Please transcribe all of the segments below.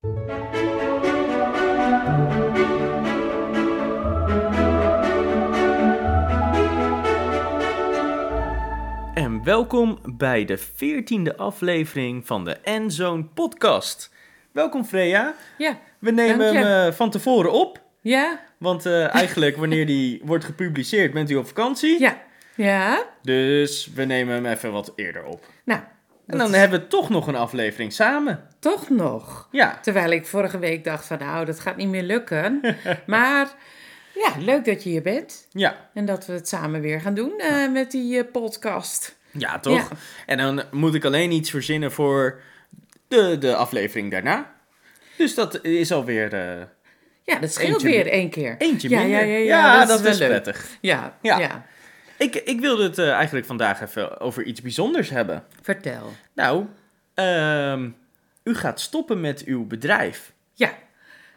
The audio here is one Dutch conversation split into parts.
En welkom bij de veertiende aflevering van de Endzone podcast. Welkom Freya. Ja, We nemen hem eh, van tevoren op, ja, want eh, eigenlijk wanneer die wordt gepubliceerd bent u op vakantie. ja, ja. Dus we nemen hem even wat eerder op. Nou, En dan is hebben we toch nog een aflevering samen. Toch nog. Ja, Terwijl ik vorige week dacht van nou, dat gaat niet meer lukken. maar ja, leuk dat je hier bent. ja, En dat we het samen weer gaan doen eh, met die eh, podcast. ja toch? Ja. En dan moet ik alleen iets verzinnen voor de, de aflevering daarna. Dus dat is alweer eh Ja, dat scheelt Eentje weer één keer. eentje ja, minder. Ja, ja, ja, dat, is, leuk. prettig. Ja, Ja. ja, Ik, ik wilde het eigenlijk vandaag even over iets bijzonders hebben. vertel. Nou, ehm, u gaat stoppen met uw bedrijf. Ja,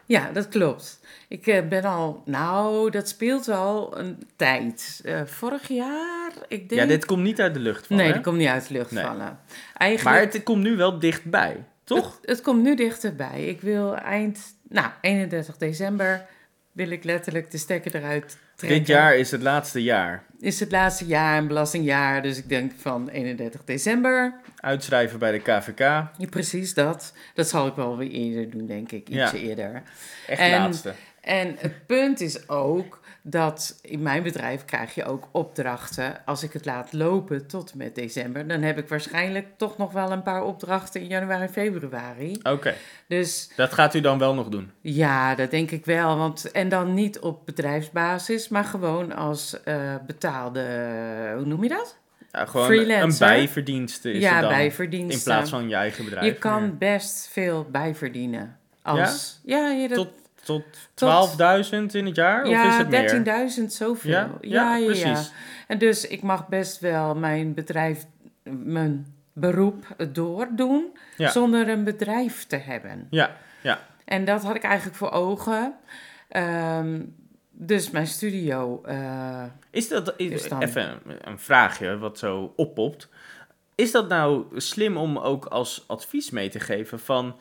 ja, dat klopt. Ik eh, ben al, nou, dat speelt al een tijd. Eh, vorig jaar, ik denk... Ja, dit komt niet uit de lucht vallen. Nee, dat komt niet uit de lucht Nee. vallen. Eigenlijk, Maar het komt nu wel dichtbij, toch? Het, het komt nu dichterbij. Ik wil eind, nou, 31 december wil ik letterlijk de stekker eruit trekken. Dit jaar is het laatste jaar. is het laatste jaar, een belastingjaar, dus ik denk van 31 december. Uitschrijven bij de KVK. Ja, precies dat. Dat zal ik wel weer eerder doen, denk ik, Ja. ietsje eerder. Echt En- laatste. En het punt is ook dat in mijn bedrijf krijg je ook opdrachten. Als ik het laat lopen tot en met december, dan heb ik waarschijnlijk toch nog wel een paar opdrachten in januari en februari. Oké, Dus dat gaat u dan wel nog doen. Ja, dat denk ik wel. Want, en dan niet op bedrijfsbasis, maar gewoon als eh, betaalde, hoe noem je dat? Ja, gewoon Freelancer. een bijverdienste is ja, het dan. bijverdiensten. In plaats van je eigen bedrijf. Je kan best veel bijverdienen. Als, ja? Ja, je dat, Tot, tot 12.000 in het jaar? of is ja, het meer? 13.000 zoveel. Ja? Ja, precies. En dus ik mag best wel mijn bedrijf, mijn beroep doordoen, Ja. zonder een bedrijf te hebben. Ja, ja. En dat had ik eigenlijk voor ogen. Ehm, dus mijn studio. eh, Is dat, is- dan- even een vraagje wat zo oppopt. Is dat nou slim om ook als advies mee te geven van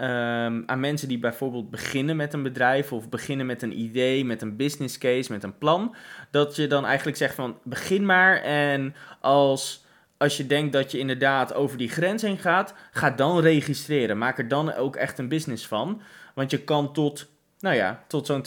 ehm, aan mensen die bijvoorbeeld beginnen met een bedrijf of beginnen met een idee, met een business case, met een plan, dat je dan eigenlijk zegt van begin maar en als, als je denkt dat je inderdaad over die grens heen gaat, ga dan registreren. Maak er dan ook echt een business van, want je kan tot nou ja, tot zo'n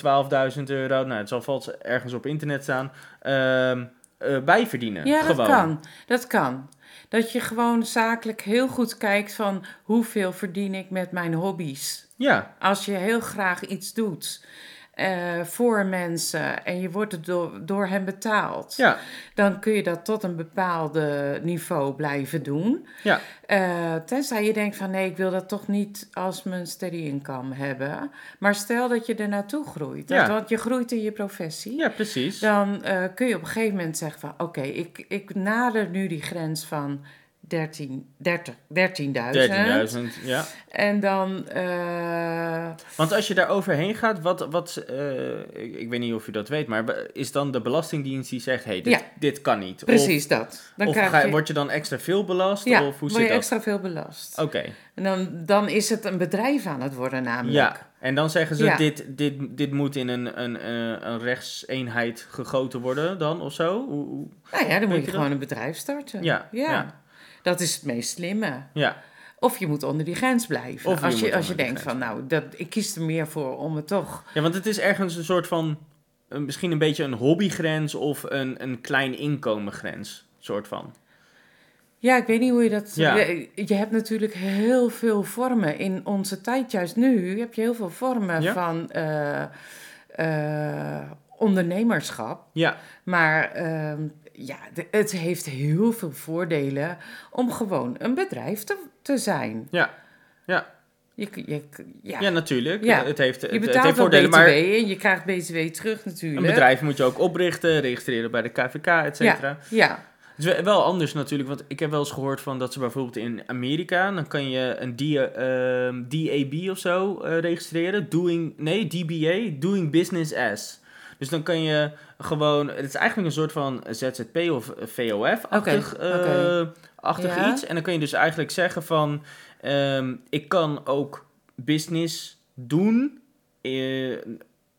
12.000 euro. Nou, het zal vast ergens op internet staan. ehm eh, bijverdienen. ja, gewoon. dat kan. Dat kan. Dat je gewoon zakelijk heel goed kijkt van hoeveel verdien ik met mijn hobby's. Ja, Als je heel graag iets doet eh, voor mensen en je wordt door, door hen betaald, ja, dan kun je dat tot een bepaalde niveau blijven doen. ja, Eh, tenzij je denkt van nee, ik wil dat toch niet als mijn steady income hebben. Maar stel dat je er naartoe groeit, Ja. want je groeit in je professie. ja, precies. Dan eh, kun je op een gegeven moment zeggen van oké, ik, ik nader nu die grens van 13 30 13.000. 13.000, ja. En dan, eh, Want als je daar overheen gaat, wat, wat eh, ik, ik weet niet of je dat weet, maar is dan de Belastingdienst die zegt, hey, dit, Ja. dit kan niet? precies dat. Dan Of, ga, je, word je dan extra veel belast? ja, of hoe word je dat? extra veel belast. Oké, En dan, dan is het een bedrijf aan het worden namelijk. ja. En dan zeggen ze, Ja. dit, dit, dit moet in een, een, eh, een rechtseenheid gegoten worden dan, of zo? Hoe, hoe- Nou ja, dan moet je gewoon een bedrijf starten. Ja, ja. Dat is het meest slimme. Ja, Of je moet onder die grens blijven. Of je als je, als je denkt van, nou, dat, ik kies er meer voor om het toch... Ja, want het is ergens een soort van, eh, misschien een beetje een hobbygrens of een, een klein inkomengrens, soort van. Ja, ik weet niet hoe je dat... Ja. Je, je hebt natuurlijk heel veel vormen. In onze tijd, juist nu, heb je heel veel vormen Ja. van eh, eh, ondernemerschap. Ja, Maar ehm, ja, het heeft heel veel voordelen om gewoon een bedrijf te, te zijn. ja, ja. Je, je, ja. Ja, natuurlijk. Ja. Het heeft, het, je het betaalt heeft voordelen, BTW maar en je krijgt BTW terug natuurlijk. een bedrijf moet je ook oprichten, registreren bij de KVK, et cetera. Ja, Het is wel anders natuurlijk, want ik heb wel eens gehoord van dat ze bijvoorbeeld in Amerika, dan kan je een D, ehm, DAB of zo eh, registreren. Doing, nee, DBA, Doing Business As. Dus dan kan je gewoon, het is eigenlijk een soort van ZZP of VOF-achtig oké. achtig Ja. iets. En dan kan je dus eigenlijk zeggen van, ehm, ik kan ook business doen eh,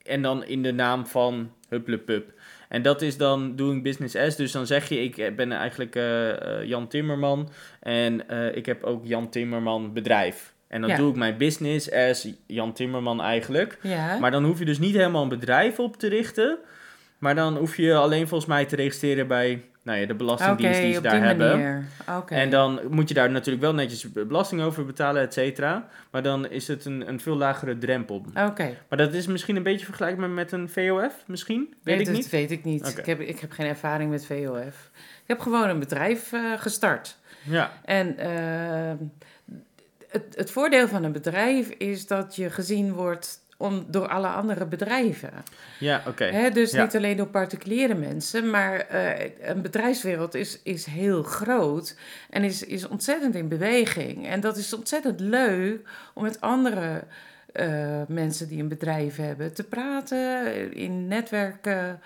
en dan in de naam van Hupplepup. En dat is dan doing business as. Dus dan zeg je, ik ben eigenlijk eh, eh, Jan Timmerman en eh, ik heb ook Jan Timmerman bedrijf. En dan Ja. doe ik mijn business as Jan Timmerman eigenlijk. Ja. Maar dan hoef je dus niet helemaal een bedrijf op te richten. Maar dan hoef je alleen volgens mij te registreren bij nou ja, de belastingdienst die ze op daar die hebben. Oké. En dan moet je daar natuurlijk wel netjes belasting over betalen, et cetera. Maar dan is het een, een veel lagere drempel. Oké. Maar dat is misschien een beetje vergelijkbaar met een VOF, misschien? Weet ik dat niet. weet ik niet. Ik, heb, ik heb geen ervaring met VOF. Ik heb gewoon een bedrijf eh, gestart. Ja, En eh, het, het voordeel van een bedrijf is dat je gezien wordt om, door alle andere bedrijven. ja oké. Dus Ja. niet alleen door particuliere mensen, maar eh, een bedrijfswereld is, is heel groot en is, is ontzettend in beweging. En dat is ontzettend leuk om met andere eh, mensen die een bedrijf hebben te praten in netwerken,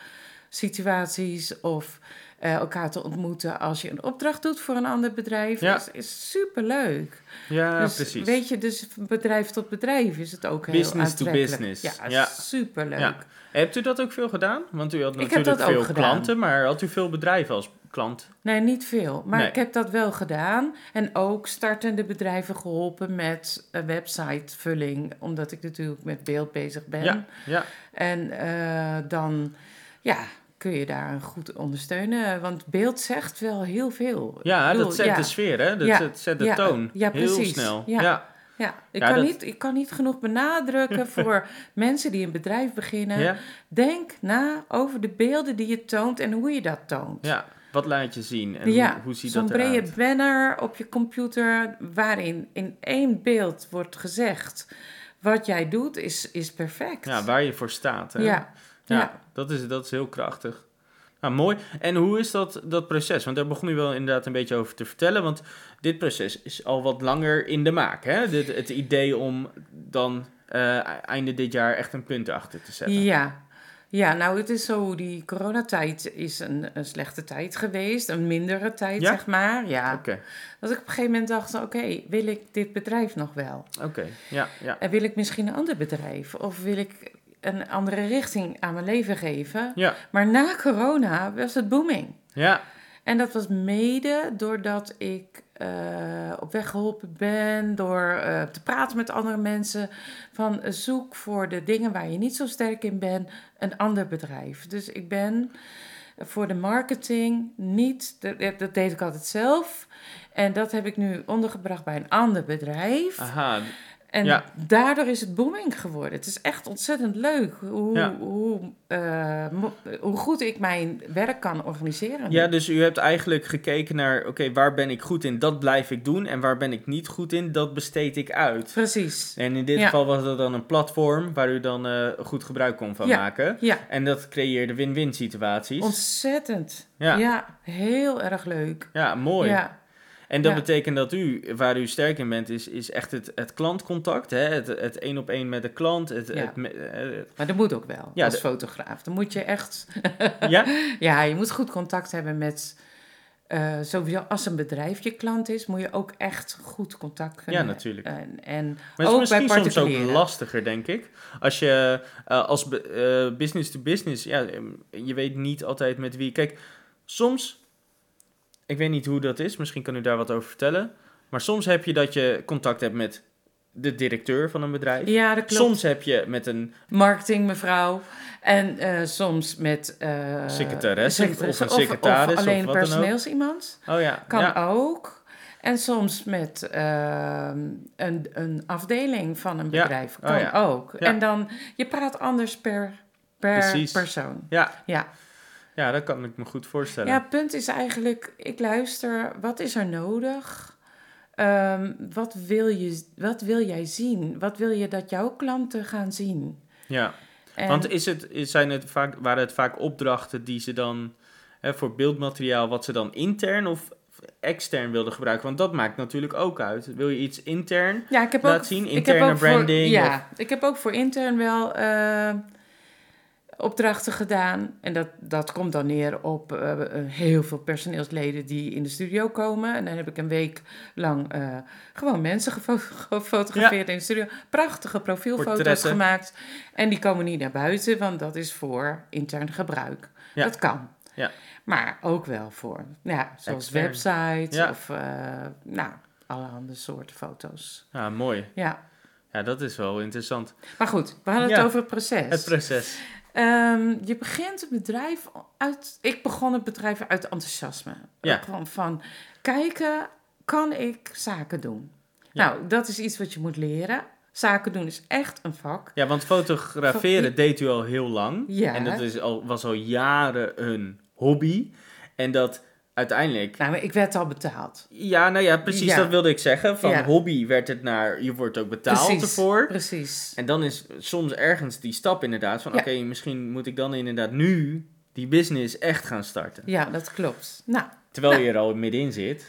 situaties of eh, elkaar te ontmoeten als je een opdracht doet voor een ander bedrijf. Ja. Is, is superleuk. Ja, dus precies. weet je, dus van bedrijf tot bedrijf is het ook heel Business to business. Ja, Ja. superleuk. Ja. Hebt u dat ook veel gedaan? Want u had natuurlijk veel klanten, maar had u veel bedrijven als klant? Nee, niet veel. Maar Nee. ik heb dat wel gedaan. En ook startende bedrijven geholpen met een websitevulling. Omdat ik natuurlijk met beeld bezig ben. Ja, ja. En eh, dan ja, kun je daar goed ondersteunen. Want beeld zegt wel heel veel. ja bedoel, dat zet ja, de sfeer, hè? Dat Ja. zet, zet de Ja. toon. Ja, Heel precies. snel. Ja. ja. Ik, kan dat- niet, ik kan niet genoeg benadrukken voor mensen die een bedrijf beginnen. Denk na over de beelden die je toont en hoe je dat toont. ja. Wat laat je zien en ja, hoe, hoe ziet zo'n dat brede eruit? banner op je computer waarin in één beeld wordt gezegd wat jij doet, is, is perfect. Ja, waar je voor staat. Hè? ja. Ja, ja. Dat, is, dat is heel krachtig. Nou, mooi. En hoe is dat, dat proces? Want daar begon u wel inderdaad een beetje over te vertellen. Want dit proces is al wat langer in de maak. Hè? Dit, het idee om dan eh, einde dit jaar echt een punt achter te zetten. Ja. Ja, nou het is zo, die coronatijd is een, een slechte tijd geweest, een mindere tijd Ja? zeg maar. Ja, dat ik op een gegeven moment dacht, oké, wil ik dit bedrijf nog wel? oké. Ja, ja. En wil ik misschien een ander bedrijf? Of wil ik een andere richting aan mijn leven geven? Ja, Maar na corona was het booming. ja. En dat was mede doordat ik eh, op weg geholpen ben, door eh, te praten met andere mensen. Van eh, zoek voor de dingen waar je niet zo sterk in bent, een ander bedrijf. Dus ik ben voor de marketing niet, dat, dat deed ik altijd zelf. En dat heb ik nu ondergebracht bij een ander bedrijf. Aha. En Ja. daardoor is het booming geworden. Het is echt ontzettend leuk hoe, Ja. hoe, eh, hoe goed ik mijn werk kan organiseren. Ja, dus u hebt eigenlijk gekeken naar, oké, waar ben ik goed in? Dat blijf ik doen. En waar ben ik niet goed in? Dat besteed ik uit. Precies. En in dit Ja. geval was dat dan een platform waar u dan eh, goed gebruik kon van maken. Ja, En dat creëerde win-win situaties. ontzettend. Ja. Ja. heel erg leuk. Ja, mooi. Ja, En dat Ja. betekent dat u, waar u sterk in bent, is, is echt het, het klantcontact. Hè? Het, het één op één met de klant. Het, Ja. het, me- eh, maar dat moet ook wel Ja, als de- fotograaf. Dan moet je echt... ja? Ja, je moet goed contact hebben met... eh, sowieso als een bedrijf je klant is, moet je ook echt goed contact kunnen Ja, natuurlijk. En, en Maar het is ook misschien bij soms ook lastiger, denk ik. Als je eh, als eh, business to business, ja, eh, je weet niet altijd met wie. Kijk, soms, ik weet niet hoe dat is, misschien kan u daar wat over vertellen. Maar soms heb je dat je contact hebt met de directeur van een bedrijf. Ja, dat klopt. Soms heb je met een marketing mevrouw. En eh, soms met... eh Secretaresse of een secretaris Of, of alleen wat dan ook. personeelsiemand. Oh ja, Kan ja. ook. En soms met ehm, een, een afdeling van een Ja. bedrijf. Oh Kan ja. ook. En dan, je praat anders per, per Precies. persoon. Ja, Ja. Ja, dat kan ik me goed voorstellen. ja, het punt is eigenlijk, ik luister, wat is er nodig? Ehm, wat, wil je, wat wil jij zien? Wat wil je dat jouw klanten gaan zien? Ja. En- Want is het, zijn het vaak, waren het vaak opdrachten die ze dan hè, voor beeldmateriaal, wat ze dan intern of extern wilden gebruiken? Want dat maakt natuurlijk ook uit. Wil je iets intern? Ja, ik heb ook, zien, ik interne heb ook branding Voor, ja, ik heb ook voor intern wel eh, opdrachten gedaan. En dat, dat komt dan neer op eh, heel veel personeelsleden die in de studio komen. En dan heb ik een week lang eh, gewoon mensen gefo- gefotografeerd in de studio. Prachtige profielfoto's gemaakt. En die komen niet naar buiten, want dat is voor intern gebruik. Ja. Dat kan. Ja. Maar ook wel voor, ja, zoals Extern. websites Ja. of, eh, nou, allerhande soorten foto's. Ja, mooi. Ja. Ja, dat is wel interessant. Maar goed, we hadden het over het proces. Het proces. Ehm, je begint het bedrijf uit. Ik begon het bedrijf uit enthousiasme. Ja. Gewoon van kijken, kan ik zaken doen? Ja. Nou, dat is iets wat je moet leren. Zaken doen is echt een vak. Ja, want fotograferen deed u al heel lang. Ja. En dat is al, was al jaren een hobby. En dat uiteindelijk... Nou, maar ik werd al betaald. Ja, nou ja, precies Ja. dat wilde ik zeggen. Van Ja. hobby werd het naar... Je wordt ook betaald precies, ervoor. Precies. En dan is soms ergens die stap inderdaad van... Ja. Oké, misschien moet ik dan inderdaad nu die business echt gaan starten. Ja, dat klopt. Nou, Terwijl je er al middenin zit.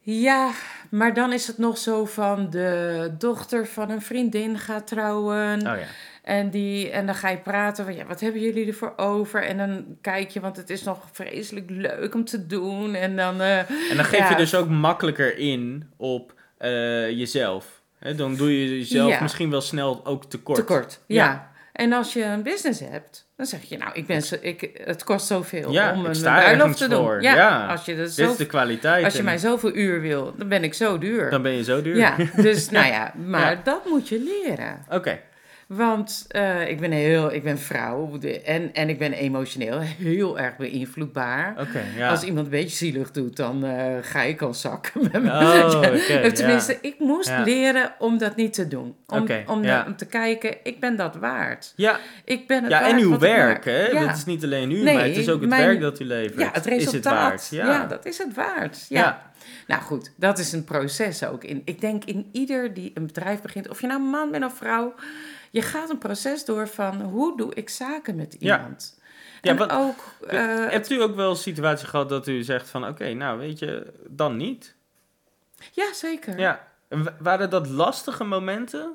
ja, maar dan is het nog zo van de dochter van een vriendin gaat trouwen. Oh ja. En, die, en dan ga je praten van, ja, wat hebben jullie ervoor over? En dan kijk je, want het is nog vreselijk leuk om te doen. En dan... eh, En dan geef Ja. je dus ook makkelijker in op eh, jezelf. Hè, dan doe je jezelf Ja. misschien wel snel ook tekort. tekort. Ja. Ja. En als je een business hebt, dan zeg je, nou, ik ben zo, ik, het kost zoveel Ja, om een sta bruiloft te doen. voor. Ja, Ja. Als, je dat Dit zo, is de kwaliteit. als je en mij zoveel uur wil, dan ben ik zo duur. Dan ben je zo duur. Ja, dus nou ja, maar Ja. dat moet je leren. Oké. Want eh, ik ben heel, ik ben vrouw en, en ik ben emotioneel heel erg beïnvloedbaar. Ja. Als iemand een beetje zielig doet, dan eh, ga ik al zakken. met. Oh, Tenminste, ja. ik moest Ja. leren om dat niet te doen. Om, om, om te kijken, ik ben dat waard. Ja, Ik ben het ja waard en uw werk, hè? Het is niet alleen u, Nee, maar het is ook het mijn- werk dat u levert. Ja, het resultaat. Is het waard? Ja. Dat is het waard. Ja. Nou goed, dat is een proces ook. In, ik denk in ieder die een bedrijf begint, of je nou man bent of vrouw, je gaat een proces door van hoe doe ik zaken met Ja. iemand. Ja, en wat- ook, eh, Hebt u ook wel een situatie gehad dat u zegt van... Oké, nou weet je, dan niet? ja zeker. Ja. En wa- Waren dat lastige momenten?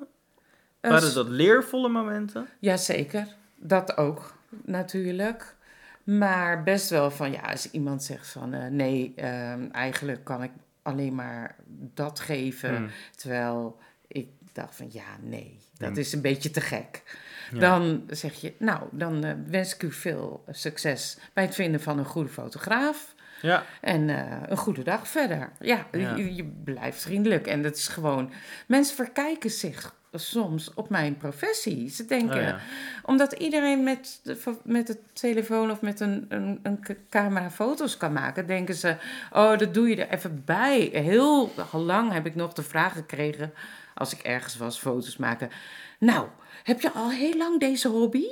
Eh, Waren dat leervolle momenten? Jazeker, dat ook natuurlijk. Maar best wel van, ja, als iemand zegt van, eh, nee, ehm, eigenlijk kan ik alleen maar dat geven. Hmm. Terwijl ik dacht van, ja, nee, dat is een beetje te gek. Ja. Dan zeg je, nou, dan eh, wens ik u veel succes bij het vinden van een goede fotograaf. Ja, En eh, een goede dag verder. Ja, Ja. Je, je blijft vriendelijk. En dat is gewoon... Mensen verkijken zich soms op mijn professie. Ze denken... Oh ja. Omdat iedereen met de, met de telefoon of met een, een, een camera foto's kan maken... denken ze, oh, dat doe je er even bij. Heel lang heb ik nog de vraag gekregen... als ik ergens was, foto's maken... Nou, heb je al heel lang deze hobby?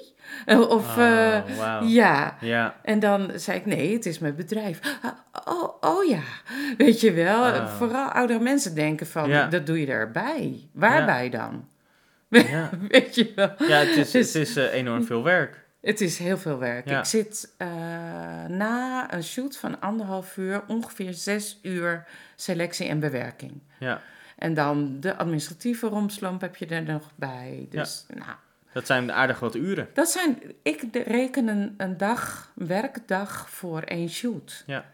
Eh, Of... eh, Oh, wauw. ja, Ja, en dan zei ik, nee, het is mijn bedrijf. Ah, Oh, oh ja, weet je wel. Ah. Vooral oudere mensen denken van, Ja. dat doe je erbij. Waarbij dan? ja. Weet je wel. ja het is, Dus- het is eh, enorm veel werk. Het is heel veel werk. Ja. Ik zit eh, na een shoot van anderhalf uur, ongeveer zes uur selectie en bewerking. Ja, En dan de administratieve romslomp heb je er nog bij. Dus nou, dat zijn aardig wat uren. dat zijn, ik de- reken een, een dag, een werkdag voor één shoot. Ja.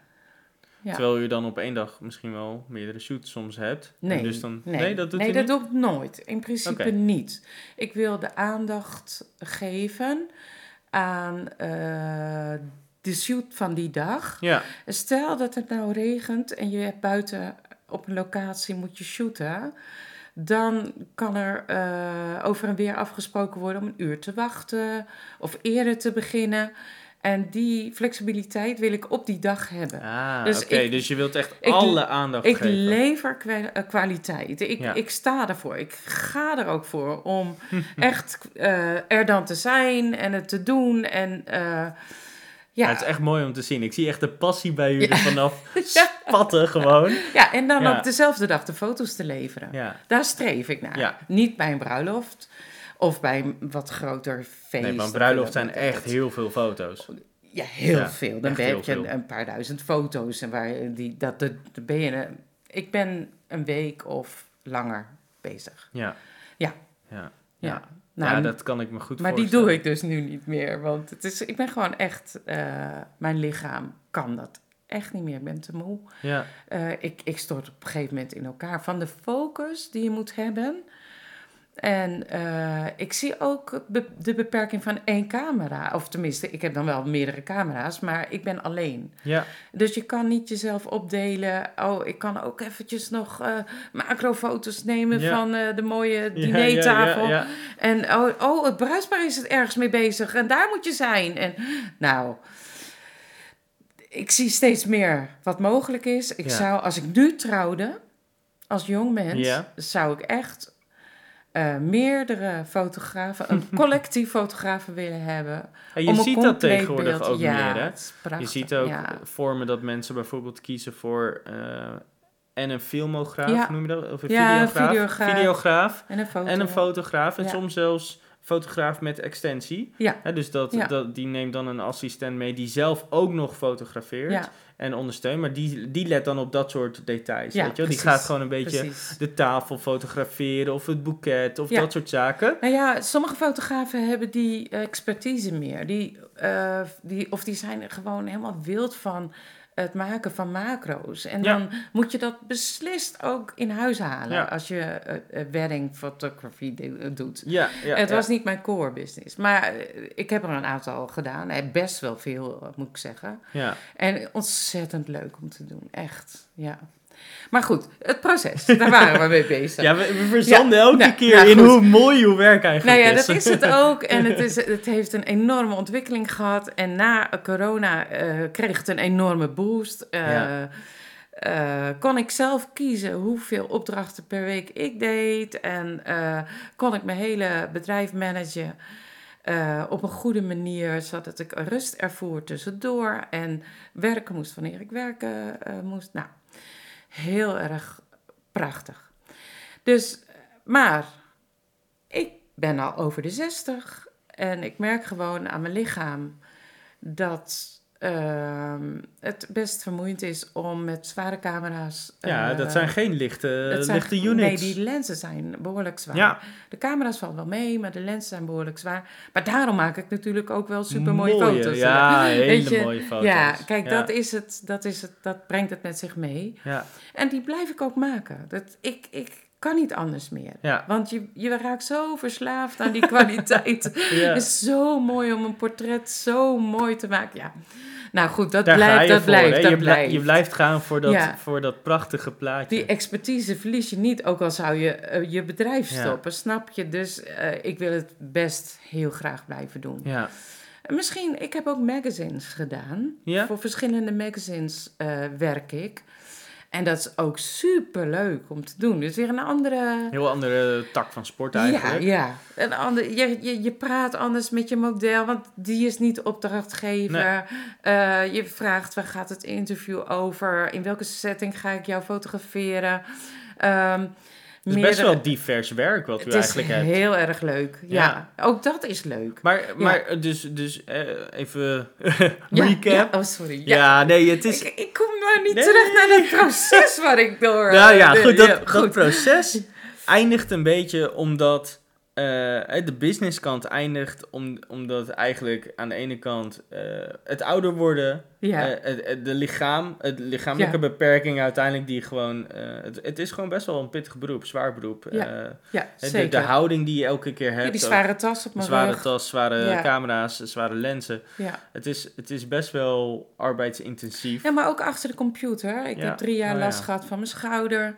Ja. Terwijl u dan op één dag misschien wel meerdere shoots soms hebt. En Nee, dus dan, nee, nee, dat doet nee, dat niet? doe ik nooit. In principe niet. Ik wil de aandacht geven aan eh, de shoot van die dag. Ja, Stel dat het nou regent en je hebt buiten op een locatie moet je shooten. Dan kan er eh, over en weer afgesproken worden om een uur te wachten of eerder te beginnen. En die flexibiliteit wil ik op die dag hebben. ah, Dus oké. ik- Dus je wilt echt ik- alle aandacht Ik geven. lever kwa- eh, kwaliteit. Ik, Ja. ik sta ervoor. Ik ga er ook voor om echt eh, er dan te zijn en het te doen. En Ja. het is echt mooi om te zien. Ik zie echt de passie bij u Ja. vanaf Ja. spatten gewoon. ja, en dan op dezelfde dag de foto's te leveren. Daar streef ik naar. Niet bij een bruiloft of bij een wat groter feest. Nee, maar of bruiloft zijn echt heel veel foto's. Ja, heel veel. Dan heb je een, een paar duizend foto's. En waar die, dat, ben je, ik ben een week of langer bezig. Ja. Ja. Ja. Ja. Ja. Nou, ja, dat kan ik me goed maar die voorstellen. doe ik dus nu niet meer. Want het is, ik ben gewoon echt, eh, mijn lichaam kan dat echt niet meer. Ik ben te moe. Ja, Eh, ik, ik stort op een gegeven moment in elkaar van de focus die je moet hebben. En eh, ik zie ook be- de beperking van één camera. Of tenminste, ik heb dan wel meerdere camera's, maar ik ben alleen. ja, Dus je kan niet jezelf opdelen. Oh, ik kan ook eventjes nog eh, macrofoto's nemen Ja. van eh, de mooie dinertafel. Ja, ja, En oh, oh, het bruisbaar is het ergens mee bezig en daar moet je zijn. En nou, ik zie steeds meer wat mogelijk is. Ik Ja. zou, als ik nu trouwde, als jong mens, Ja. zou ik echt eh, meerdere fotografen, een collectief fotografen willen hebben. En je ziet dat tegenwoordig beeld- ook ja, meer, hè? prachtig, Je ziet ook ja. vormen dat mensen bijvoorbeeld kiezen voor eh, en een filmograaf, Ja. noem je dat? Of een Ja, een videograaf. videograaf. videograaf En een foto. en een fotograaf. En soms zelfs fotograaf met extensie. Ja. Hè, dus dat, Ja. dat, die neemt dan een assistent mee die zelf ook nog fotografeert Ja, en ondersteunt. Maar die, die let dan op dat soort details. Ja, weet je wel? Die gaat gewoon een beetje precies. de tafel fotograferen of het boeket of dat soort zaken. Nou ja, sommige fotografen hebben die expertise meer. Die, eh, die, of die zijn er gewoon helemaal wild van het maken van macro's. En Ja. dan moet je dat beslist ook in huis halen Ja. als je eh, eh, wedding photography do- doet. Ja, ja, het was niet mijn core business. Maar eh, ik heb er een aantal gedaan. Eh, Best wel veel, eh, moet ik zeggen. Ja. En ontzettend leuk om te doen. Echt, ja. Maar goed, het proces. Daar waren we mee bezig. Ja, we, we verzanden elke nou, keer nou, in goed. hoe mooi uw werk eigenlijk Nou ja, is. dat is het ook. En het, is, het heeft een enorme ontwikkeling gehad. En na corona eh, kreeg het een enorme boost. Eh, Ja. eh, kon ik zelf kiezen hoeveel opdrachten per week ik deed. En kon ik mijn hele bedrijf managen op een goede manier. Zodat ik rust ervoer tussendoor. En werken moest wanneer ik werken moest. Nou, heel erg prachtig. Dus, maar ik ben al over de 60 en ik merk gewoon aan mijn lichaam dat ehm, het best vermoeiend is om met zware camera's. ja, eh, dat zijn geen lichte, zijn- lichte units. Nee, die lenzen zijn behoorlijk zwaar. Ja. De camera's vallen wel mee, maar de lenzen zijn behoorlijk zwaar. Maar daarom maak ik natuurlijk ook wel super mooie foto's. Ja, Weet hele je? mooie foto's. Ja, kijk, Ja. Dat, is het, dat, is het, dat brengt het met zich mee. Ja, En die blijf ik ook maken. Dat, ik, ik kan niet anders meer. ja. Want je, je raakt zo verslaafd aan die kwaliteit. ja. Het is zo mooi om een portret zo mooi te maken. Ja. Nou goed, dat Daar blijft, je dat voor, blijft, hè? dat je, blij- blijft. je blijft gaan voor dat, Ja. voor dat prachtige plaatje. Die expertise verlies je niet, ook al zou je eh, je bedrijf stoppen, snap je? Dus eh, ik wil het best heel graag blijven doen. ja. En Misschien, ik heb ook magazines gedaan. Voor verschillende magazines eh, werk ik. En dat is ook super leuk om te doen. Dus weer een andere. Heel andere tak van sport Ja, eigenlijk. ja. Een ander, je, je, je praat anders met je model, want die is niet opdrachtgever. Eh, je vraagt waar gaat het interview over? In welke setting ga ik jou fotograferen? Ehm, Het is best wel divers werk wat u Het is eigenlijk hebt. heel erg leuk. Ja. ook dat is leuk. Maar, maar dus, dus eh, even recap. oh, sorry. Ja. nee, het is... Ik, ik kom maar niet Nee. terug naar het proces waar ik door... Nou ja, eh, goed, dat, ja, dat goed. proces eindigt een beetje omdat eh, de businesskant eindigt om, omdat eigenlijk aan de ene kant eh, het ouder worden, Ja. het, het- de lichaam, het lichamelijke Ja. beperking uiteindelijk die gewoon, het, het is gewoon best wel een pittig beroep, zwaar beroep. Ja, ja, de, zeker. de houding die je elke keer hebt, ook zware tas op mijn zware rug. tas, zware camera's, zware lenzen. Ja. Het is, het is best wel arbeidsintensief. ja, maar ook achter de computer. Ik heb drie jaar Oh, last gehad van mijn schouder.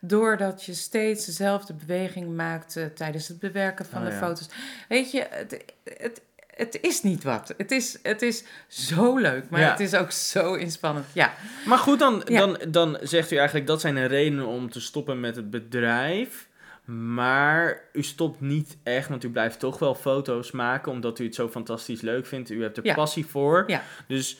Doordat je steeds dezelfde beweging maakt eh, tijdens het bewerken van Oh, de ja. foto's. Weet je, het, het, het is niet wat. Het is, het is zo leuk, maar Ja. het is ook zo inspannend. Ja, Maar goed, dan, Ja. dan, dan zegt u eigenlijk dat zijn de redenen om te stoppen met het bedrijf. Maar u stopt niet echt, want u blijft toch wel foto's maken omdat u het zo fantastisch leuk vindt. U hebt er Ja. passie voor. Ja. Dus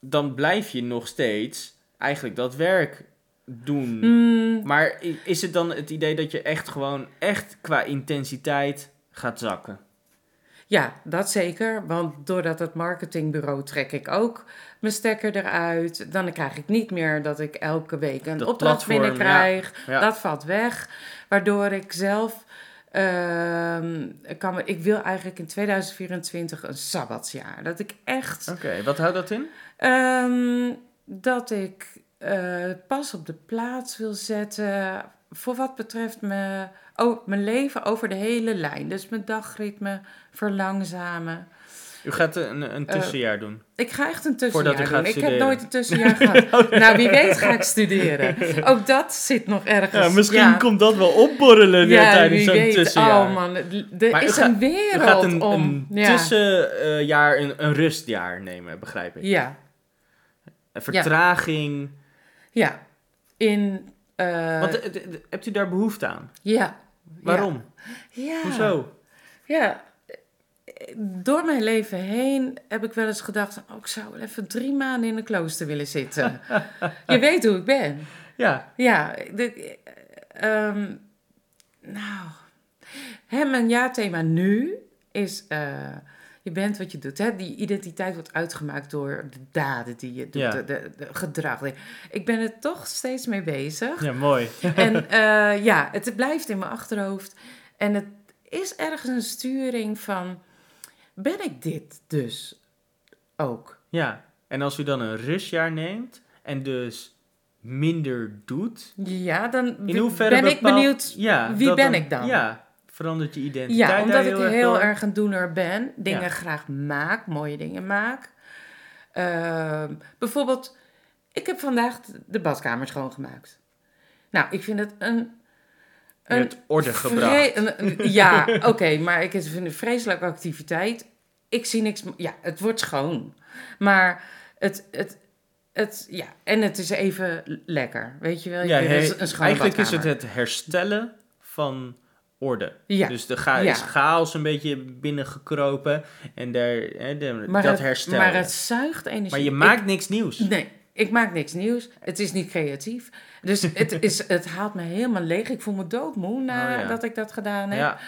dan blijf je nog steeds eigenlijk dat werk doen. Mm, Maar is het dan het idee dat je echt gewoon echt qua intensiteit gaat zakken? Ja, dat zeker. Want doordat het marketingbureau trek ik ook mijn stekker eruit. Dan krijg ik niet meer dat ik elke week een Dat opdracht binnenkrijg. ja. Dat valt weg. Waardoor ik zelf ehm, kan ik wil eigenlijk in 2024 een sabbatsjaar. Dat ik echt, Oké, wat houdt dat in? ehm, dat ik eh, pas op de plaats wil zetten voor wat betreft me, oh, mijn leven over de hele lijn. Dus mijn dagritme verlangzamen. U gaat een, een Eh, tussenjaar doen. Ik ga echt een Voordat tussenjaar u gaat doen. Ik heb nooit een tussenjaar gehad. Nou, wie weet ga ik studeren. Ook dat zit nog ergens. Ja, misschien Ja. komt dat wel opborrelen Ja, tijdens zo'n tussenjaar. Oh man, er Maar is een wereld gaat een, om... een ja. tussenjaar, een, een rustjaar nemen, begrijp ik. ja, vertraging. Ja. In... eh, Want, eh, hebt u daar behoefte aan? ja. Waarom? Ja. Hoezo? Ja. Door mijn leven heen heb ik wel eens gedacht... Oh, ik zou wel even drie maanden in een klooster willen zitten. Je weet hoe ik ben. Ja, Ja, de, ehm, nou, hè, mijn jaarthema nu is, eh, je bent wat je doet. Hè? Die identiteit wordt uitgemaakt door de daden die je doet, Ja. de, de, de gedrag. Ik ben er toch steeds mee bezig. ja mooi. En eh, ja, het blijft in mijn achterhoofd. En het is ergens een sturing van, ben ik dit dus ook? Ja, en als u dan een rustjaar neemt en dus minder doet, Ja, dan in hoeverre ben ik benieuwd ja, wie ben ik dan? Ja, verandert je identiteit Ja, omdat ik heel erg heel door? erg een doener ben, dingen Ja. graag maak, mooie dingen maak. Ehm, bijvoorbeeld, ik heb vandaag de- badkamer schoongemaakt. Nou, ik vind het een... Je hebt orde gebracht. een- een- ja, oké, maar ik vind het een vreselijke activiteit. Ik zie niks... Ja, het wordt schoon. Maar het... het het, ja, en het is even lekker, weet je wel? Ja, Je he- hebt een schone eigenlijk is het badkamer. het herstellen van orde. Ja, Dus de ga Ja. is chaos een beetje binnengekropen en daar, hè, de, maar, dat het, herstellen. maar het zuigt energie. Maar je Ik- maakt niks nieuws. Nee, ik maak niks nieuws. Het is niet creatief. Dus het, is, het haalt me helemaal leeg. Ik voel me doodmoe nadat Oh, ja. ik dat gedaan heb.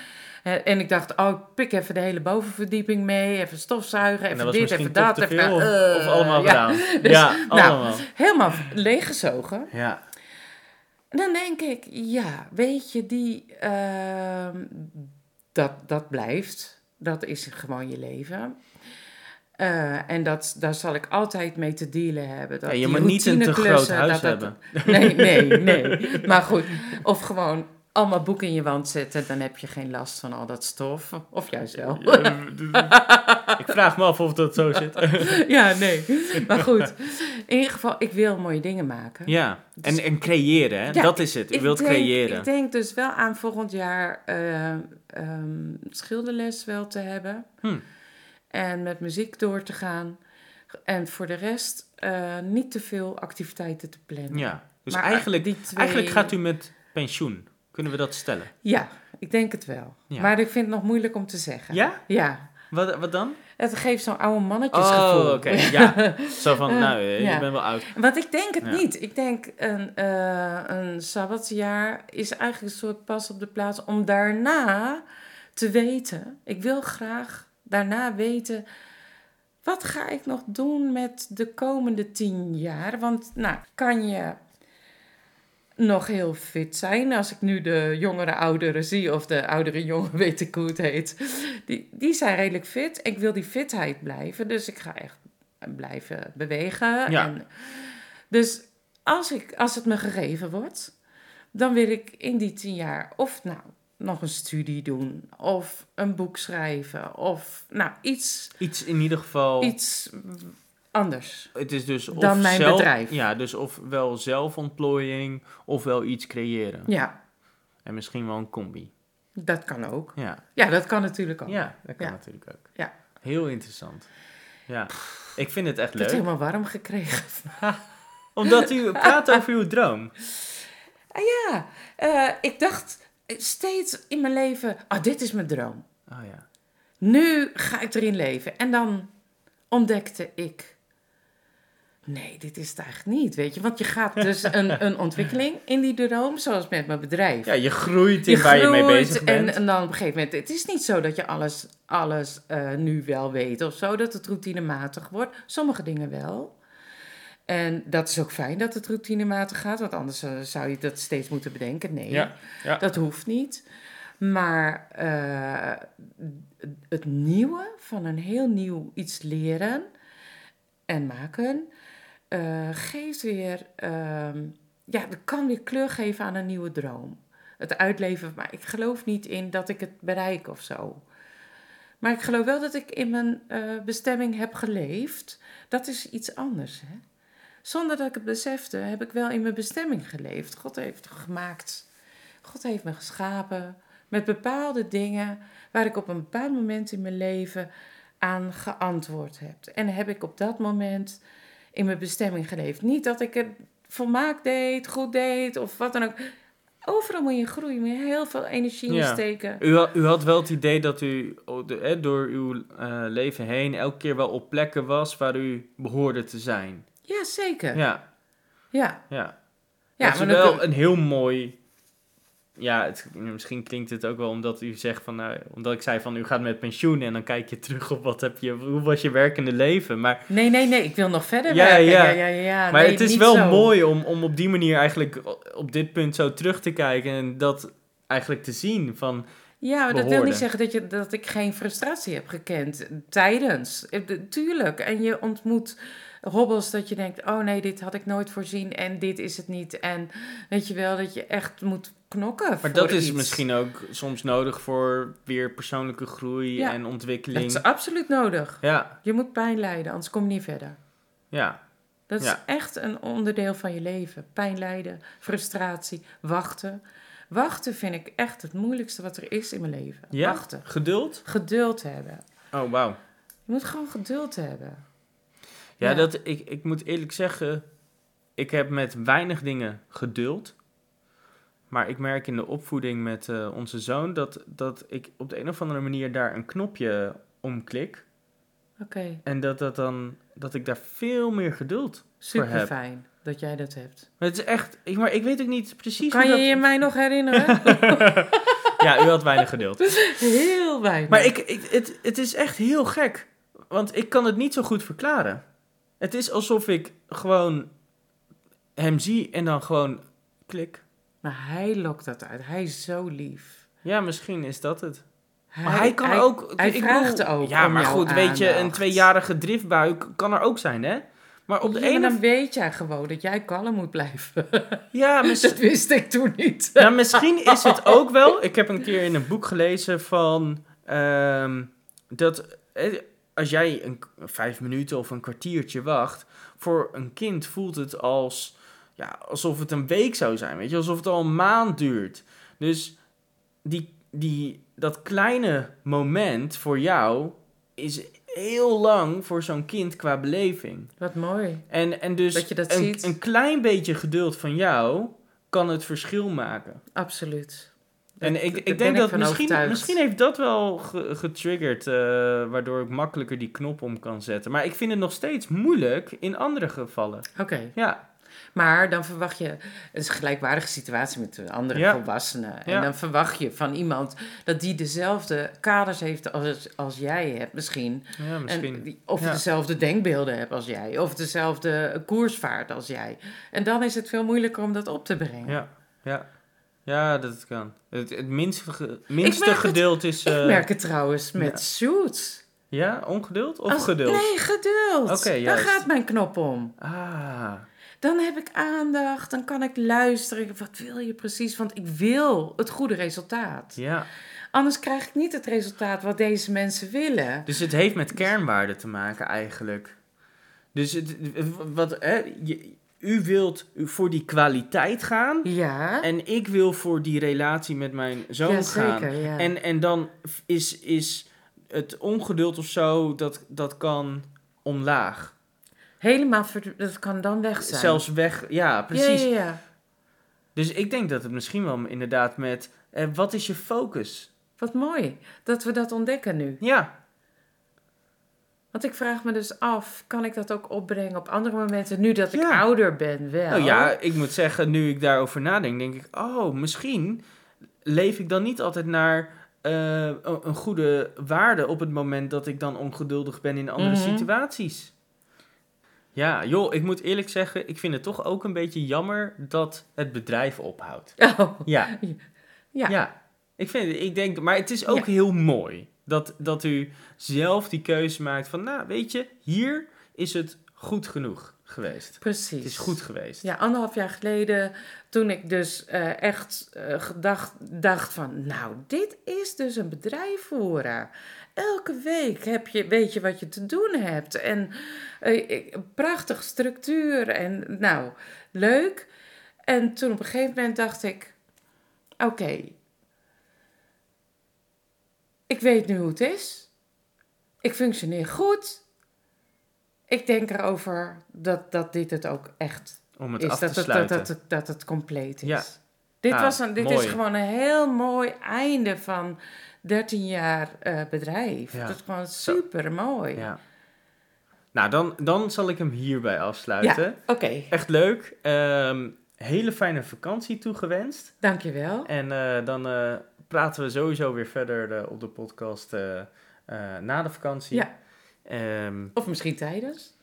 En ik dacht, oh, ik pik even de hele bovenverdieping mee. Even stofzuigen, en even dit, even dat. te even, of, allemaal ja. gedaan. Dus, ja, nou, allemaal. Helemaal leeggezogen. Ja, dan denk ik, ja, weet je, die, ehm, dat, dat blijft. Dat is gewoon je leven. Eh, en dat, daar zal ik altijd mee te dealen hebben. Dat Ja, je moet niet een te groot huis dat dat- hebben. Nee, nee, nee. Maar goed, of gewoon allemaal boeken in je wand zetten, dan heb je geen last van al dat stof. Of juist wel. ik vraag me af of dat zo zit. Ja, nee. Maar goed, in ieder geval, ik wil mooie dingen maken. Ja, en, en creëren, hè? Ja, dat is het. Je Ik wilt creëren. Ik denk dus wel aan volgend jaar eh, ehm, schilderles wel te hebben. Hm. En met muziek door te gaan. En voor de rest eh, niet te veel activiteiten te plannen. Ja, dus Maar eigenlijk, twee- eigenlijk gaat u met pensioen. Kunnen we dat stellen? Ja, ik denk het wel. Ja. Maar ik vind het nog moeilijk om te zeggen. Ja? Ja. Wat, wat dan? Het geeft zo'n oude mannetjesgevoel. Oh, oké. Ja. Zo van, nou, eh, ja. je bent wel oud. Want ik denk het Ja. niet. Ik denk een, eh een sabbatsjaar is eigenlijk een soort pas op de plaats om daarna te weten. Ik wil graag daarna weten. Wat ga ik nog doen met de komende tien jaar? Want nou, kan je nog heel fit zijn. Als ik nu de jongere ouderen zie, of de oudere jongeren, weet ik hoe het heet. Die, die zijn redelijk fit. Ik wil die fitheid blijven, dus ik ga echt blijven bewegen. Ja. En, dus als, ik, als het me gegeven wordt, dan wil ik in die tien jaar of nou nog een studie doen, of een boek schrijven, of nou iets, Iets in ieder geval. iets anders. Het is dus of Dan mijn zelf, bedrijf. Ja, dus ofwel zelfontplooiing ofwel iets creëren. Ja, En misschien wel een combi. dat kan ook. Ja, Ja, dat kan natuurlijk ook. ja dat kan Ja. natuurlijk ook. Ja. Heel interessant. Ja, ik vind het echt Ik heb het leuk. helemaal warm gekregen. Omdat u praat over uw droom. Ah ja, eh, ik dacht steeds in mijn leven, ah, dit is mijn droom. Oh ja. Nu ga ik erin leven. En dan ontdekte ik, nee, dit is het eigenlijk niet, weet je. Want je gaat dus een, een ontwikkeling in die droom, zoals met mijn bedrijf. Ja, je groeit in waar je mee bezig bent. En, en dan op een gegeven moment, het is niet zo dat je alles, alles eh, nu wel weet of zo, dat het routinematig wordt. Sommige dingen wel. En dat is ook fijn dat het routinematig gaat, want anders eh, zou je dat steeds moeten bedenken. Nee, Ja, ja. dat hoeft niet. Maar eh, het nieuwe van een heel nieuw iets leren en maken, eh, geeft weer, ehm, ja, kan weer kleur geven aan een nieuwe droom. Het uitleven, maar ik geloof niet in dat ik het bereik of zo. Maar ik geloof wel dat ik in mijn eh, bestemming heb geleefd. Dat is iets anders. Hè? Zonder dat ik het besefte, heb ik wel in mijn bestemming geleefd. God heeft gemaakt. God heeft me geschapen met bepaalde dingen waar ik op een bepaald moment in mijn leven aan geantwoord heb. En heb ik op dat moment in mijn bestemming geleefd. Niet dat ik het volmaakt deed, goed deed of wat dan ook. Overal moet je groeien, moet je heel veel energie in Ja. steken. U, had- u had wel het idee dat u door uw eh, leven heen elke keer wel op plekken was waar u behoorde te zijn. Ja, zeker. Ja, Ja, ja. ja dat is wel een heel mooi... Ja, het, misschien klinkt het ook wel omdat u zegt van... Nou, omdat ik zei van u gaat met pensioen en dan kijk je terug op wat heb je... Hoe was je werkende leven? Maar, Nee, nee, nee, ik wil nog verder Ja, werken. ja. Ja, ja, maar Nee, het is wel zo. mooi om, om op die manier eigenlijk op dit punt zo terug te kijken... En dat eigenlijk te zien van... Ja, maar dat wil niet zeggen dat, je, dat ik geen frustratie heb gekend tijdens. Eh, Tuurlijk. En je ontmoet hobbels dat je denkt, oh nee, dit had ik nooit voorzien en dit is het niet. En weet je wel, dat je echt moet knokken Maar dat is misschien ook soms nodig voor weer persoonlijke groei Ja. en Dat ontwikkeling. is absoluut nodig. Ja, Je moet pijn lijden, anders kom je niet verder. ja, Dat is Ja. echt een onderdeel van je leven. Pijn lijden, frustratie, wachten. Wachten vind ik echt het moeilijkste wat er is in mijn leven. ja. Wachten. Geduld? Geduld hebben. Oh, wauw. Je moet gewoon geduld hebben. Ja, Ja. Dat, ik, ik moet eerlijk zeggen, ik heb met weinig dingen geduld. Maar ik merk in de opvoeding met eh, onze zoon dat, dat ik op de een of andere manier daar een knopje om klik. Oké, En dat, dat, dan, dat ik daar veel meer geduld super heb. fijn dat jij dat hebt. Maar het is echt, ik, maar ik weet ook niet precies Kan hoe je dat... je mij nog herinneren? Ja, u had weinig geduld. Heel weinig. Maar ik, ik, het, het is echt heel gek. Want ik kan het niet zo goed verklaren. Het is alsof ik gewoon hem zie en dan gewoon klik. Maar hij lokt dat uit. Hij is zo lief. Ja, misschien is dat het. maar hij kan ook... Hij ik vraagt bedoel- ook Ja, maar goed, weet je, een tweejarige driftbui k- kan er ook zijn, hè? Maar op de Ja, ene... dan weet jij gewoon dat jij kalm moet blijven. Ja, mis- dat wist ik toen niet. nou, misschien is het ook wel... Ik heb een keer in een boek gelezen van... ehm, dat eh, als jij een, vijf minuten of een kwartiertje wacht... Voor een kind voelt het als... Ja, alsof het een week zou zijn, weet je? Alsof het al een maand duurt. Dus die, die, dat kleine moment voor jou is heel lang voor zo'n kind qua beleving. Wat mooi. En, en dus Dat je dat een, ziet. een klein beetje geduld van jou kan het verschil maken. Absoluut. En Dat- ik, ik denk dat misschien, overtuigd. misschien heeft dat wel ge- getriggerd, eh, waardoor ik makkelijker die knop om kan zetten. Maar ik vind het nog steeds moeilijk in andere gevallen. Oké, Ja, maar dan verwacht je, het is een gelijkwaardige situatie met de andere Ja. volwassenen. En Ja. dan verwacht je van iemand dat die dezelfde kaders heeft als, als jij hebt misschien. ja misschien. En die- of dezelfde denkbeelden hebt als jij. Of dezelfde koersvaart als jij. En dan is het veel moeilijker om dat op te brengen. Ja, ja. Ja, dat kan. Het, het minste, minste is... Ik eh, merk het trouwens met shoots. Ja, ongeduld of Als- geduld? Nee, geduld. Oké, Daar gaat mijn knop om. Ah, Dan heb ik aandacht, dan kan ik luisteren. Wat wil je precies? Want ik wil het goede resultaat. ja. Anders krijg ik niet het resultaat wat deze mensen willen. Dus het heeft met kernwaarden te maken eigenlijk. Dus het, wat, hè, je, u wilt voor die kwaliteit gaan Ja, en ik wil voor die relatie met mijn zoon ja gaan. zeker. Ja. En, en dan is, is het ongeduld of zo, dat, dat kan omlaag. Helemaal, dat kan dan weg zijn. Zelfs weg, ja precies. Ja, ja, ja. Dus ik denk dat het misschien wel inderdaad met, eh, wat is je focus? Wat mooi dat we dat ontdekken nu. Ja, Want ik vraag me dus af, kan ik dat ook opbrengen op andere momenten, nu dat ik ouder ben wel? Nou ja, ik moet zeggen, nu ik daarover nadenk, denk ik, oh, misschien leef ik dan niet altijd naar eh, een een goede waarde op het moment dat ik dan ongeduldig ben in andere Mhm. situaties. Ja, joh, ik moet eerlijk zeggen, ik vind het toch ook een beetje jammer dat het bedrijf ophoudt. Oh, Ja, ja. ja. Ik vind ik denk, maar het is ook Ja. heel mooi dat, dat u zelf die keuze maakt van, nou, weet je, hier is het goed genoeg geweest. Precies. Het is goed geweest. Ja, anderhalf jaar geleden, toen ik dus eh, echt eh, gedacht dacht van, nou, dit is dus een bedrijf voeren. Elke week heb je, weet je wat je te doen hebt. En een prachtige structuur en nou, leuk. En toen op een gegeven moment dacht ik, oké, ik weet nu hoe het is. Ik functioneer goed. Ik denk erover dat, dat dit het ook echt Om het is. af Dat te het, dat, sluiten. dat, het, dat het compleet is. Ja. Dit, Ah, was een, dit mooi. is gewoon een heel mooi einde van 13 jaar eh, bedrijf. Ja. Dat is gewoon super mooi. Ja. Nou, dan, dan zal ik hem hierbij afsluiten. Oké, Echt leuk. Ehm, hele fijne vakantie toegewenst. dankjewel. En eh, dan eh, praten we sowieso weer verder op de podcast na de vakantie. Ja. Ehm, Of misschien tijdens.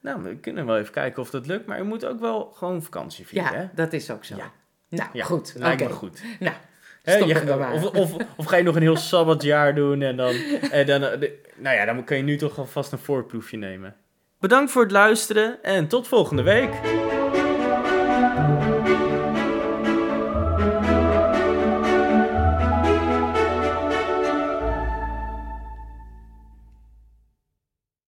nou, we kunnen wel even kijken of dat lukt. Maar je moet ook wel gewoon vakantie vieren, Ja, hè? dat is ook zo. Ja. Nou, Ja, goed. Lijkt Oké. me goed. Nou, Hè, je- of, of, of ga je nog een heel sabbatjaar doen en dan, en dan, eh, nou ja, dan kun je nu toch alvast een voorproefje nemen. Bedankt voor het luisteren en tot volgende week.